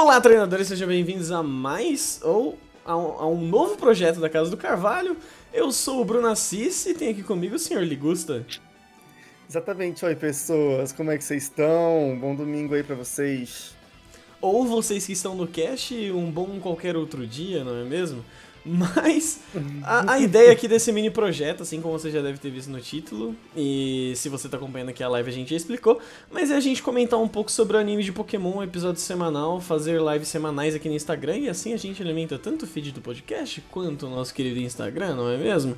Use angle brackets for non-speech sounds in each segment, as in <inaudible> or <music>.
Olá, treinadores, sejam bem-vindos a mais ou a um, a um, novo projeto da Casa do Carvalho. Eu sou o Bruno Assis e tem aqui comigo o senhor Ligusta. Exatamente, oi pessoas, como é que vocês estão? Bom domingo aí para vocês. Ou vocês que estão no cast, um bom qualquer outro dia, não é mesmo? Mas a, a, ideia aqui desse mini projeto, assim como você já deve ter visto no título, e se você tá acompanhando aqui a live a gente já explicou, mas é a gente comentar um pouco sobre o anime de Pokémon, episódio semanal, fazer lives semanais aqui no Instagram, e assim a gente alimenta tanto o feed do podcast quanto o nosso querido Instagram, não é mesmo?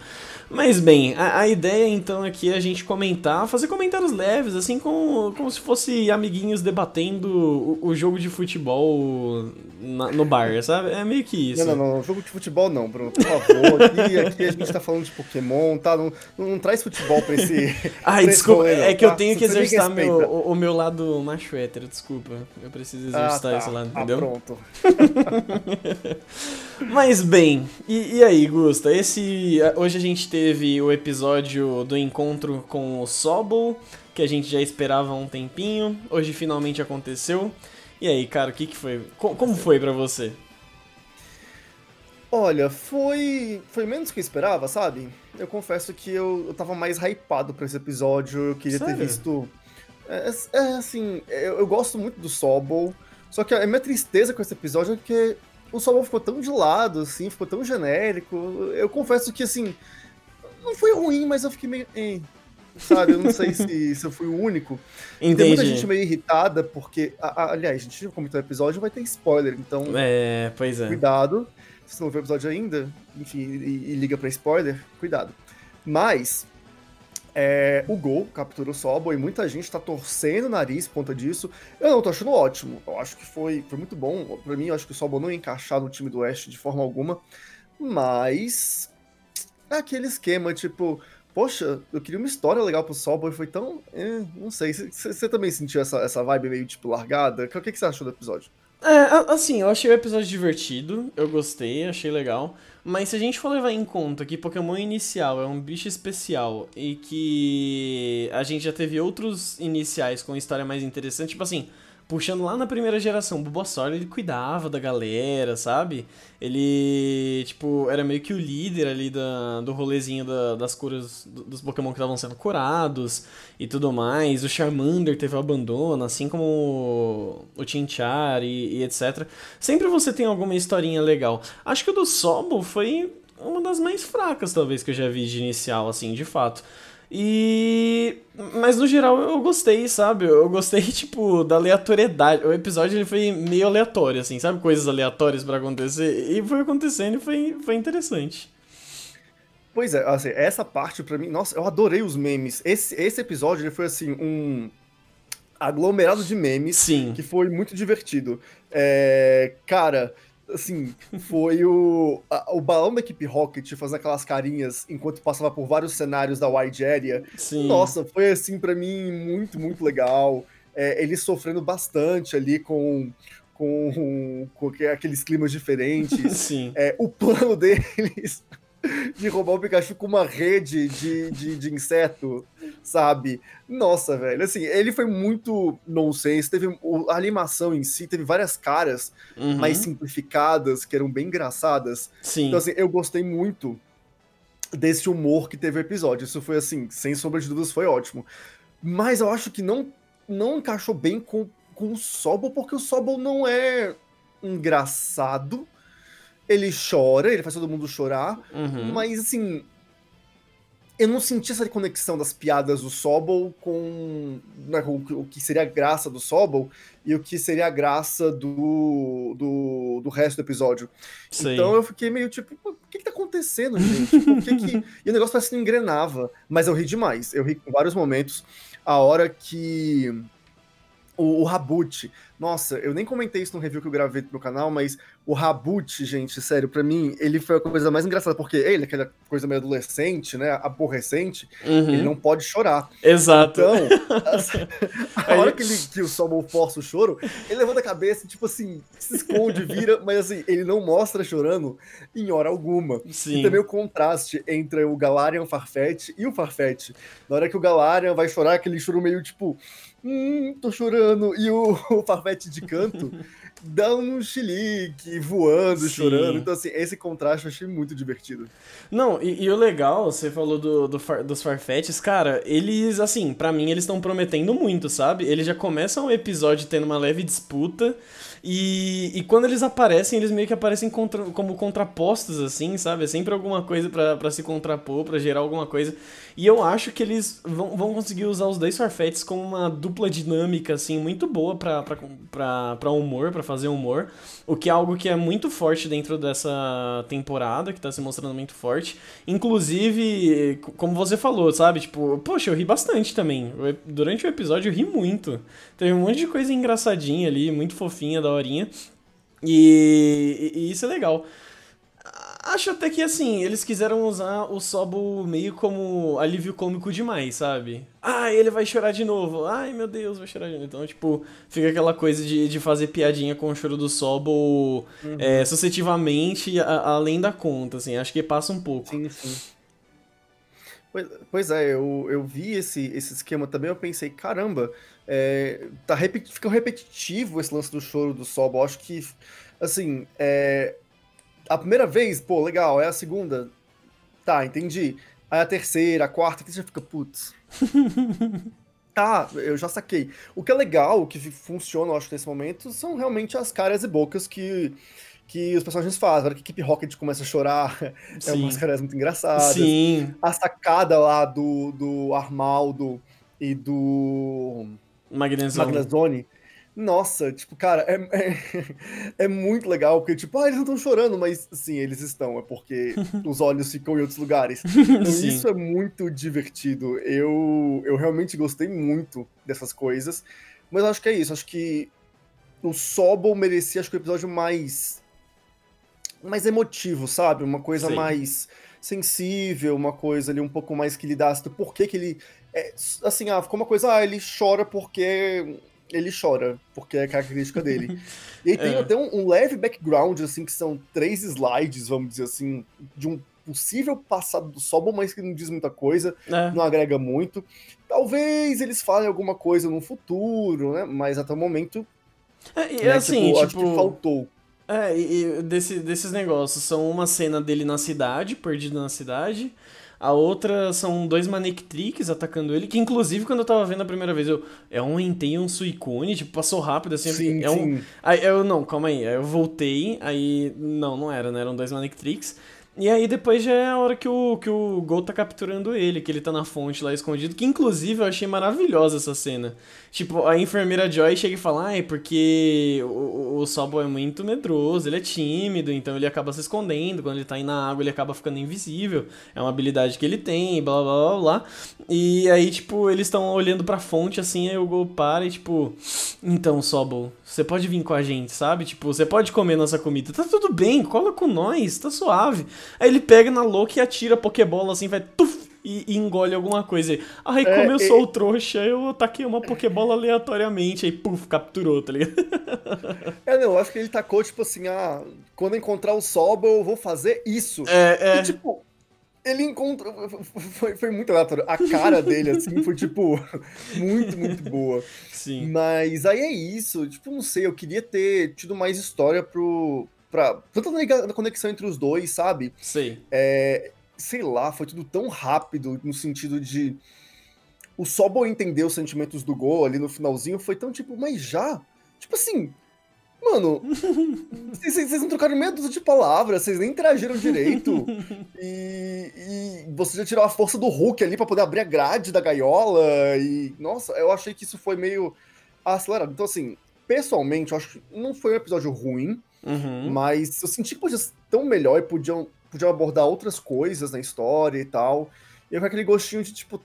Mas bem, a, a ideia então aqui é a gente comentar, fazer comentários leves, assim como, como se fosse amiguinhos debatendo o, o jogo de futebol na, no bar, sabe? É meio que isso. Não, não, não, jogo de futebol não, Bruno, por favor. Aqui, aqui a gente tá falando de Pokémon, tá? Não, não, traz futebol pra esse. <laughs> Ai, pra desculpa, esse rolê, é que tá? eu tenho que exercitar meu, o, o, meu lado macho hétero, desculpa. Eu preciso exercitar ah, tá. esse lado, entendeu? Ah, pronto. <laughs> Mas bem, e, e, aí, Gusta? Esse. Hoje a gente teve o episódio do encontro com o Sobol, que a gente já esperava há um tempinho. Hoje finalmente aconteceu. E aí, cara, o que, que foi? Como foi para você? Olha, foi foi menos que eu esperava, sabe? Eu confesso que eu, eu tava mais hypado pra esse episódio, eu queria Sério? ter visto... É, é, é assim, eu, eu, gosto muito do Sobol, só que a minha tristeza com esse episódio é que o Sobol ficou tão de lado, assim, ficou tão genérico. Eu confesso que, assim, não foi ruim, mas eu fiquei meio... Eh, sabe? Eu não sei se, <laughs> se eu fui o único. Entendi. Tem muita gente meio irritada, porque, a, a, aliás, a gente já comentou o episódio, vai ter spoiler, então. É, pois é. Cuidado se não viu o episódio ainda, enfim, e, e liga para spoiler, cuidado. Mas é, o gol captura o Sobo e muita gente tá torcendo o nariz por conta disso. Eu não tô achando ótimo. Eu acho que foi, foi muito bom. Para mim, eu acho que o Sobo não ia encaixar no time do Oeste de forma alguma. Mas é aquele esquema, tipo, poxa, eu queria uma história legal pro Sobo e foi tão. É, não sei. Você também sentiu essa, essa vibe meio tipo largada? O que, que você achou do episódio? É, assim, eu achei o episódio divertido, eu gostei, achei legal. Mas se a gente for levar em conta que Pokémon inicial é um bicho especial e que a gente já teve outros iniciais com história mais interessante, tipo assim, puxando lá na primeira geração, o Bulbasaur, ele cuidava da galera, sabe? Ele, tipo, era meio que o líder ali da, do rolezinho da, das curas dos Pokémon que estavam sendo curados e tudo mais. O Charmander teve o abandono, assim como o Chinchar e, e etc. Sempre você tem alguma historinha legal. Acho que o do Sobol foi uma das mais fracas, talvez, que eu já vi de inicial, assim, de fato. E. Mas no geral eu gostei, sabe? Eu gostei, <laughs> tipo, da aleatoriedade. O episódio ele foi meio aleatório, assim, sabe? Coisas aleatórias para acontecer. E foi acontecendo e foi, foi interessante. Pois é, assim, essa parte para mim, nossa, eu adorei os memes. Esse, esse episódio ele foi assim, um aglomerado de memes Sim. que foi muito divertido. É, cara, assim, foi o, a, o balão da equipe Rocket fazendo aquelas carinhas enquanto passava por vários cenários da Wide Area. Sim. Nossa, foi assim para mim muito, muito legal. É, eles sofrendo bastante ali com, com, com aqueles climas diferentes. <laughs> Sim. É, o plano <laughs> deles de roubar o Pikachu com uma rede de, de, de, inseto, sabe? Nossa, velho. Assim, ele foi muito nonsense. Teve a animação em si, teve várias caras uhum. mais simplificadas, que eram bem engraçadas. Sim. Então, assim, eu gostei muito desse humor que teve o episódio. Isso foi, assim, sem sombra de dúvidas, foi ótimo. Mas eu acho que não, não encaixou bem com, com o Sobol, porque o Sobol não é engraçado ele chora, ele faz todo mundo chorar, uhum. mas assim. Eu não senti essa conexão das piadas do Sobol com, né, com o que seria a graça do Sobol e o que seria a graça do, do, do resto do episódio. Sim. Então eu fiquei meio tipo, o que, que tá acontecendo, gente? Por que que... <laughs> E o negócio parece que não engrenava. Mas eu ri demais. Eu ri em vários momentos. A hora que o, o Rabut. Nossa, eu nem comentei isso no review que eu gravei no meu canal, mas o Rabut, gente, sério, para mim, ele foi a coisa mais engraçada, porque ele, aquela coisa meio adolescente, né, aborrecente, uhum. ele não pode chorar. Exato. Então, <laughs> a, a hora que, ele, que o Sobol força o choro, ele levanta a cabeça, tipo assim, se esconde, vira, mas assim, ele não mostra chorando em hora alguma. Sim. E também o contraste entre o Galarian Farfetch e o Farfetch. Na hora que o Galarian vai chorar, aquele choro meio tipo hum, tô chorando, e o, <laughs> o de canto, <laughs> dando um chilique, voando, Sim. chorando. Então, assim, esse contraste eu achei muito divertido. Não, e, e o legal, você falou do, do far, dos Farfetches, cara, eles, assim, para mim, eles estão prometendo muito, sabe? Eles já começam o episódio tendo uma leve disputa. E, e quando eles aparecem, eles meio que aparecem contra, como contrapostos, assim, sabe? É sempre alguma coisa para se contrapor, para gerar alguma coisa. E eu acho que eles vão, vão conseguir usar os dois Farfetches como uma dupla dinâmica, assim, muito boa pra, pra, pra, pra humor, para fazer humor. O que é algo que é muito forte dentro dessa temporada, que tá se mostrando muito forte. Inclusive, como você falou, sabe? Tipo, poxa, eu ri bastante também. Durante o episódio eu ri muito. Teve um monte de coisa engraçadinha ali, muito fofinha, da horinha. E, e, isso é legal. Acho até que assim, eles quiseram usar o Sobo meio como alívio cômico demais, sabe? Ah, ele vai chorar de novo. Ai, meu Deus, vai chorar de novo. Então, tipo, fica aquela coisa de, de fazer piadinha com o choro do Sobo uhum. é, sucessivamente, a, além da conta, assim. Acho que passa um pouco. Sim, sim. Pois, pois é, eu, eu vi esse, esse esquema também, eu pensei, caramba, é, tá repeti fica repetitivo esse lance do choro do Sobo. Eu acho que, assim, é, a primeira vez, pô, legal, é a segunda. Tá, entendi. Aí a terceira, a quarta, que você já fica, putz. <laughs> tá, eu já saquei. O que é legal, o que funciona, eu acho, nesse momento, são realmente as caras e bocas que, que os personagens fazem. A hora que a equipe Rocket começa a chorar, Sim. <laughs> é umas caras muito engraçadas. Sim. A sacada lá do, do Armaldo e do Magnezone. Magnezone nossa, tipo, cara, é, é, <laughs> é, muito legal, porque, tipo, ah, eles não estão chorando, mas sim, eles estão, é porque <laughs> os olhos ficam em outros lugares. Então, isso é muito divertido. Eu, eu realmente gostei muito dessas coisas, mas acho que é isso, acho que o Sobol merecia, acho que o episódio mais. mais emotivo, sabe? Uma coisa sim. mais sensível, uma coisa ali um pouco mais que lhe dá por que, que ele. É, assim, ah, ficou uma coisa, ah, ele chora porque ele chora, porque é característica dele. <laughs> E aí tem é. até um, um, leve background, assim, que são três slides, vamos dizer assim, de um possível passado do Sobol, mas que não diz muita coisa, é. não agrega muito. Talvez eles falem alguma coisa no futuro, né? Mas até o momento. É, e né, assim, tipo, tipo, acho que faltou. É, e desse, desses negócios, são uma cena dele na cidade, perdido na cidade. A outra são dois Manectrix atacando ele, que inclusive quando eu tava vendo a primeira vez, eu. É um Entei um Suicune, tipo, passou rápido assim. Sim, é sim. Um, aí eu, não, calma aí. Aí eu voltei, aí. Não, não era, né? Eram dois Manectrix. E aí depois já é a hora que o, que o Gol tá capturando ele, que ele tá na fonte lá escondido, que inclusive eu achei maravilhosa essa cena. Tipo, a enfermeira Joy chega e fala, ah, é porque o, o Sobo é muito medroso, ele é tímido, então ele acaba se escondendo, quando ele tá aí na água ele acaba ficando invisível, é uma habilidade que ele tem, blá blá blá blá. E aí, tipo, eles estão olhando pra fonte assim, aí o Gol para e tipo, então Sobo, você pode vir com a gente, sabe? Tipo, você pode comer nossa comida, tá tudo bem, cola com nós, tá suave. Aí ele pega na louca e atira a Pokébola assim, vai tuf, e, e engole alguma coisa. Aí, é, como eu sou o trouxa, eu taquei uma Pokébola aleatoriamente, aí puf, capturou, tá ligado? <laughs> É, não, eu acho que ele tacou, tipo assim, ah, quando encontrar o Sobol, eu vou fazer isso. É, é. E, tipo, ele encontrou. Foi, foi muito aleatório. A cara <laughs> dele, assim, foi, tipo, muito, muito boa. Sim. Mas aí é isso. Tipo, não sei, eu queria ter tido mais história pro. Pra, tanto na conexão entre os dois, sabe? Sei. É, sei lá, foi tudo tão rápido no sentido de. O Sobo entender os sentimentos do Go ali no finalzinho foi tão tipo, mas já? Tipo assim, Mano, <laughs> vocês não trocaram meia dúzia de palavras, vocês nem interagiram direito. <laughs> E, e, você já tirou a força do Hulk ali para poder abrir a grade da gaiola. E, nossa, eu achei que isso foi meio acelerado. Então, assim, pessoalmente, eu acho que não foi um episódio ruim, uhum. mas eu senti que podia ser tão melhor e podiam, podiam abordar outras coisas na história e tal. E eu com aquele gostinho de tipo,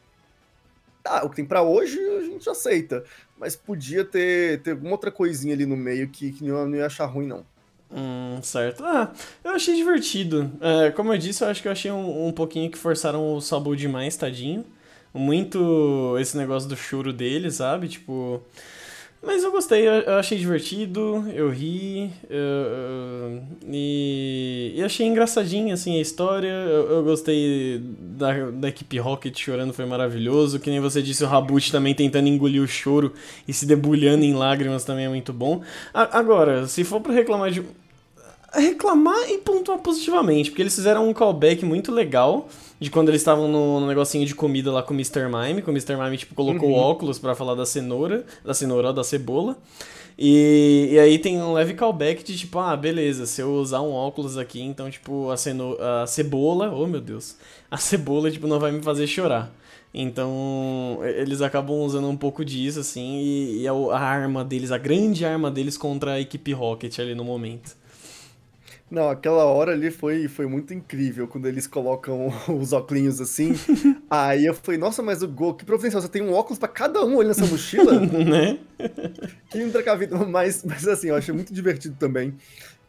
tá, o que tem para hoje a gente aceita. Mas podia ter, ter alguma outra coisinha ali no meio que, que não, não ia achar ruim, não. Hum, certo. Ah, eu achei divertido. É, como eu disse, eu acho que eu achei um, um pouquinho que forçaram o Sabu demais, tadinho. Muito esse negócio do choro dele, sabe? Tipo. Mas eu gostei, eu achei divertido, eu ri, eu, e, e achei engraçadinha, assim, a história. Eu, eu, gostei da, da equipe Rocket chorando, foi maravilhoso. Que nem você disse, o Rabut também tentando engolir o choro e se debulhando em lágrimas também é muito bom. A, agora, se for pra reclamar de... Reclamar e pontuar positivamente, porque eles fizeram um callback muito legal de quando eles estavam no, no, negocinho de comida lá com o Mr. Mime, que o Mr. Mime, tipo, colocou uhum. óculos para falar da cenoura, da cenoura, da cebola. E, e aí tem um leve callback de tipo, ah, beleza, se eu usar um óculos aqui, então, tipo, a, ceno a cebola, oh meu Deus, a cebola, tipo, não vai me fazer chorar. Então, eles acabam usando um pouco disso, assim, e, e a, a arma deles, a grande arma deles contra a equipe Rocket ali no momento. Não, aquela hora ali foi, foi muito incrível quando eles colocam <laughs> os óculos assim. <laughs> Aí eu falei, nossa, mas o Go, que providencial, você tem um óculos para cada um ali nessa mochila? <laughs> né? Que intracavido, mas, mas assim, eu achei muito divertido também.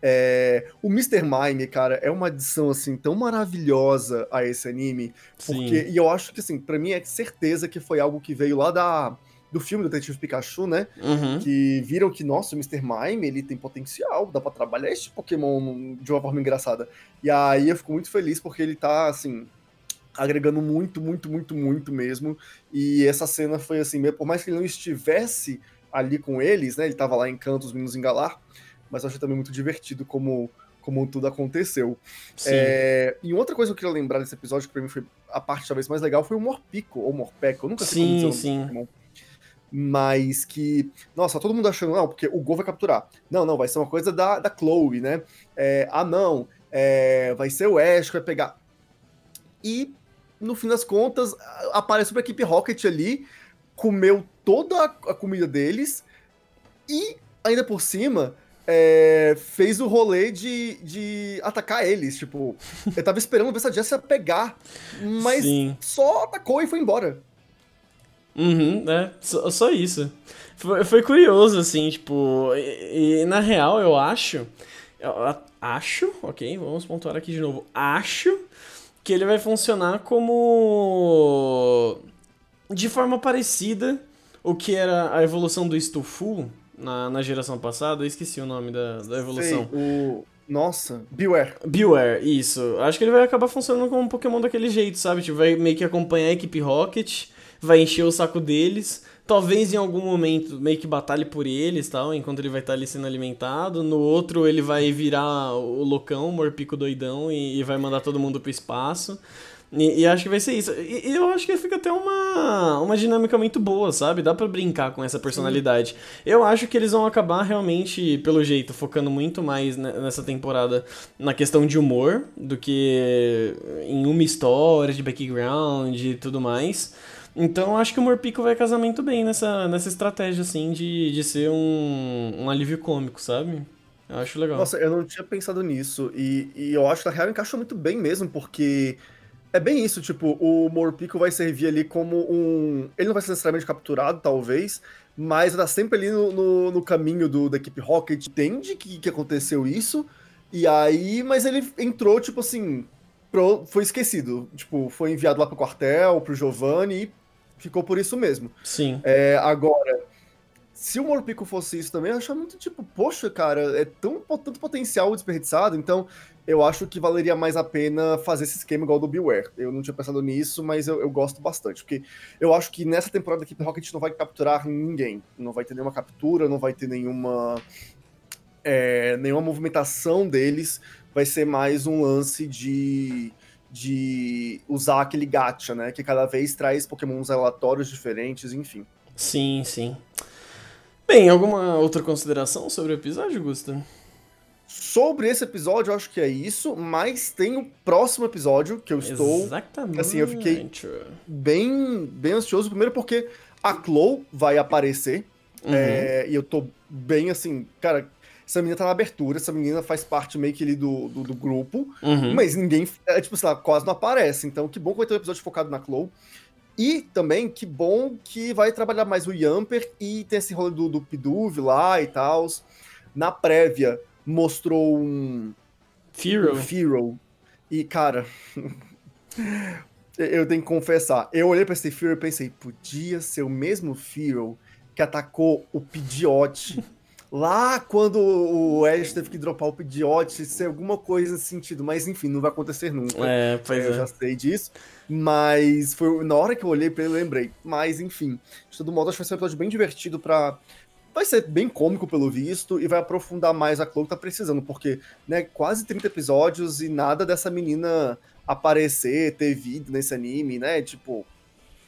É, o Mr. Mime, cara, é uma adição assim tão maravilhosa a esse anime, porque Sim. e eu acho que assim, para mim é certeza que foi algo que veio lá da do filme do Detetive Pikachu, né? Uhum. Que viram que, nossa, o Mr. Mime, ele tem potencial, dá pra trabalhar esse Pokémon de uma forma engraçada. E aí eu fico muito feliz porque ele tá, assim, agregando muito, muito, muito, muito mesmo. E essa cena foi assim, por mais que ele não estivesse ali com eles, né? Ele tava lá em canto, os meninos em galar, mas eu achei também muito divertido como como tudo aconteceu. É, e outra coisa que eu queria lembrar desse episódio, que pra mim foi a parte talvez mais legal, foi o Morpico, ou Morpeco, eu nunca sei sim, como dizer sim. Pokémon mas que, nossa, todo mundo achando, não, porque o Gol vai capturar. Não, não, vai ser uma coisa da, da Chloe, né? É, ah, não, é, vai ser o Ash que vai pegar. E, no fim das contas, apareceu a equipe Rocket ali, comeu toda a, a comida deles e, ainda por cima, é, fez o rolê de, de atacar eles. Tipo, eu tava esperando ver se a Jess ia pegar, mas Sim. só atacou e foi embora. Uhum, é, só, só isso. Foi, foi, curioso, assim, tipo, e, e, na real eu acho, eu acho, ok, vamos pontuar aqui de novo, acho que ele vai funcionar como, de forma parecida, o que era a evolução do Stufu na, na geração passada, eu esqueci o nome da, da evolução. Sei, o... Nossa, Beware. Beware, isso. Acho que ele vai acabar funcionando como um Pokémon daquele jeito, sabe? Tipo, vai meio que acompanhar a equipe Rocket vai encher o saco deles. Talvez em algum momento meio que batalhe por eles, tal, enquanto ele vai estar ali sendo alimentado. No outro ele vai virar o loucão, o morpico doidão e, e vai mandar todo mundo pro espaço. E, e, acho que vai ser isso. E, e, eu acho que fica até uma, uma dinâmica muito boa, sabe? Dá para brincar com essa personalidade. Sim. Eu acho que eles vão acabar realmente, pelo jeito, focando muito mais nessa temporada na questão de humor do que em uma história de background e tudo mais. Então acho que o Morpico vai casar muito bem nessa, nessa estratégia, assim, de, de ser um, um alívio cômico, sabe? Eu acho legal. Nossa, eu não tinha pensado nisso. E, e eu acho que na real encaixa muito bem mesmo, porque é bem isso, tipo, o Morpico vai servir ali como um. Ele não vai ser necessariamente capturado, talvez, mas tá sempre ali no, no, no caminho do, da equipe Rocket. Entende que, que aconteceu isso. E aí, mas ele entrou, tipo assim, pro, foi esquecido. Tipo, foi enviado lá pro quartel, pro Giovanni e ficou por isso mesmo. Sim. É, agora, se o Morpico fosse isso também, eu acho muito tipo, poxa, cara, é tão, tanto potencial desperdiçado, então eu acho que valeria mais a pena fazer esse esquema igual do Beware. Eu não tinha pensado nisso, mas eu, eu gosto bastante, porque eu acho que nessa temporada da Equipe Rocket não vai capturar ninguém, não vai ter nenhuma captura, não vai ter nenhuma. É, nenhuma movimentação deles, vai ser mais um lance de de usar aquele gacha, né? Que cada vez traz pokémons relatórios diferentes, enfim. Sim, sim. Bem, alguma outra consideração sobre o episódio, Gusta? Sobre esse episódio, eu acho que é isso, mas tem o próximo episódio que eu estou. Exatamente. Assim, eu fiquei bem, bem ansioso. Primeiro porque a Chloe vai aparecer. Uhum. É, e eu tô bem assim, cara, essa menina tá na abertura, essa menina faz parte meio que ali do, do, do grupo, uhum. mas ninguém, é, tipo, sei lá, quase não aparece. Então, que bom que vai ter um episódio focado na Chloe. E também, que bom que vai trabalhar mais o Yamper e tem esse rolê do, do Piduv lá e tal. Na prévia, mostrou um. Firo. Um Firo. E, cara. <laughs> eu tenho que confessar. Eu olhei pra esse Firo e pensei, podia ser o mesmo Firo que atacou o Pidgeot. Lá quando o Ash teve que dropar o Pidgeot, isso é alguma coisa nesse sentido, mas enfim, não vai acontecer nunca. É, pois eu é. já sei disso. Mas foi na hora que eu olhei pra ele, eu lembrei. Mas enfim, de todo modo, acho que vai ser um episódio bem divertido pra. Vai ser bem cômico, pelo visto, e vai aprofundar mais a Chloe que tá precisando, porque, né, quase 30 episódios e nada dessa menina aparecer, ter vida nesse anime, né? Tipo,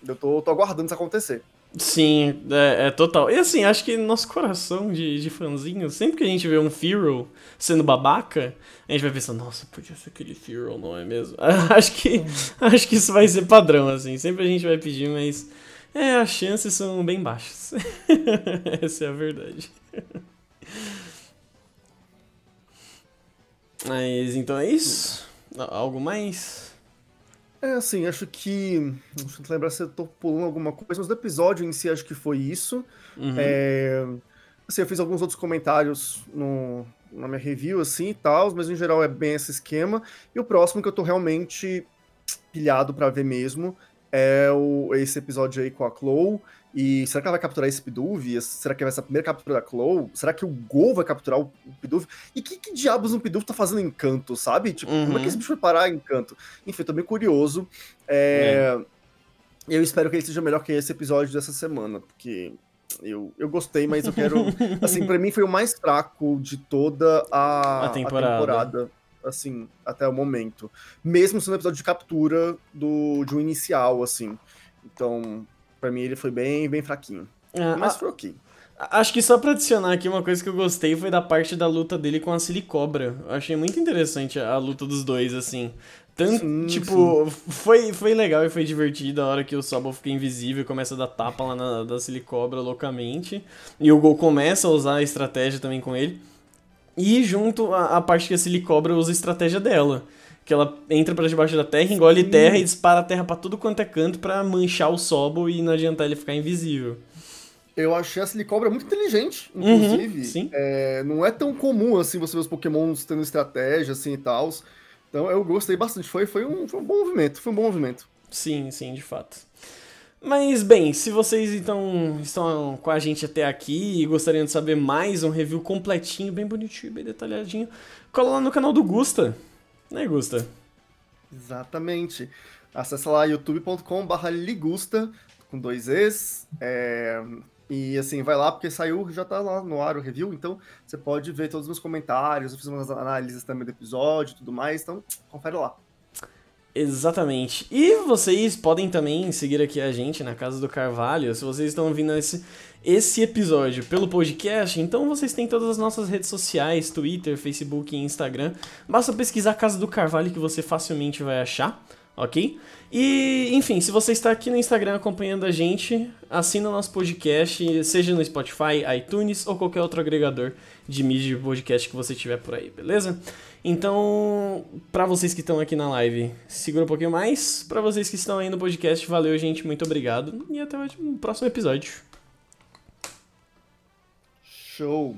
eu tô, tô aguardando isso acontecer. Sim, é, é, total. E assim, acho que nosso coração de, de fãzinho, sempre que a gente vê um Firo sendo babaca, a gente vai pensar, nossa, podia ser aquele Firo, não é mesmo? <laughs> acho que acho que isso vai ser padrão, assim. Sempre a gente vai pedir, mas é, as chances são bem baixas. <laughs> Essa é a verdade. Mas então é isso? Algo mais? É, assim, acho que. Deixa eu lembrar se eu tô pulando alguma coisa, mas do episódio em si acho que foi isso. Uhum. É, assim, eu fiz alguns outros comentários no, na minha review, assim e tal, mas em geral é bem esse esquema. E o próximo que eu tô realmente pilhado pra ver mesmo é o, esse episódio aí com a Chloe. E será que ela vai capturar esse Pidove? Será que vai ser a primeira captura da Chloe? Será que o Gol vai capturar o Pidove? E que, que diabos um Pidove tá fazendo em canto, sabe? Tipo, Uhum. como é que esse bicho foi parar em canto? Enfim, eu tô bem curioso. É, Eu espero que ele seja melhor que esse episódio dessa semana, porque eu, eu gostei, mas eu quero. <laughs> assim, pra mim foi o mais fraco de toda a, A temporada. temporada, assim, até o momento. Mesmo sendo um episódio de captura do, de um inicial, assim. Então, pra mim ele foi bem, bem fraquinho. Ah, Mas foi ok. Acho que só pra adicionar aqui uma coisa que eu gostei foi da parte da luta dele com a Silicobra. Eu achei muito interessante a, a luta dos dois, assim. Tanto, Sim, tipo, Foi, foi legal e foi divertido a hora que o Sobol fica invisível e começa a dar tapa lá na, da Silicobra loucamente. E o Gol começa a usar a estratégia também com ele. E junto a, a parte que a Silicobra usa a estratégia dela. Que ela entra pra debaixo da terra, engole Sim. terra e dispara a terra pra tudo quanto é canto pra manchar o Sobol e não adiantar ele ficar invisível. Eu achei a Silicobra muito inteligente, Uhum, inclusive. sim. É, não é tão comum assim você ver os pokémons tendo estratégia assim e tal. Então eu gostei bastante. Foi, foi, um, foi um bom movimento. Foi um bom movimento. Sim, sim, de fato. Mas bem, se vocês então estão com a gente até aqui e gostariam de saber mais, um review completinho, bem bonitinho, bem detalhadinho, cola lá no canal do Gusta. Né, Gusta? Exatamente. Acesse lá youtube.com/barra ligusta com dois Es. É, e assim, vai lá porque saiu, já tá lá no ar o review, então você pode ver todos os meus comentários, eu fiz umas análises também do episódio e tudo mais, então confere lá. Exatamente. E vocês podem também seguir aqui a gente na Casa do Carvalho. Se vocês estão ouvindo esse, esse episódio pelo podcast, então vocês têm todas as nossas redes sociais: Twitter, Facebook e Instagram. Basta pesquisar Casa do Carvalho que você facilmente vai achar, ok? E, enfim, se você está aqui no Instagram acompanhando a gente, assina o nosso podcast, seja no Spotify, iTunes ou qualquer outro agregador de mídia de podcast que você tiver por aí, beleza? Então, pra vocês que estão aqui na live, segura um pouquinho mais. Pra vocês que estão aí no podcast, valeu, gente, muito obrigado. E até o próximo episódio. Show!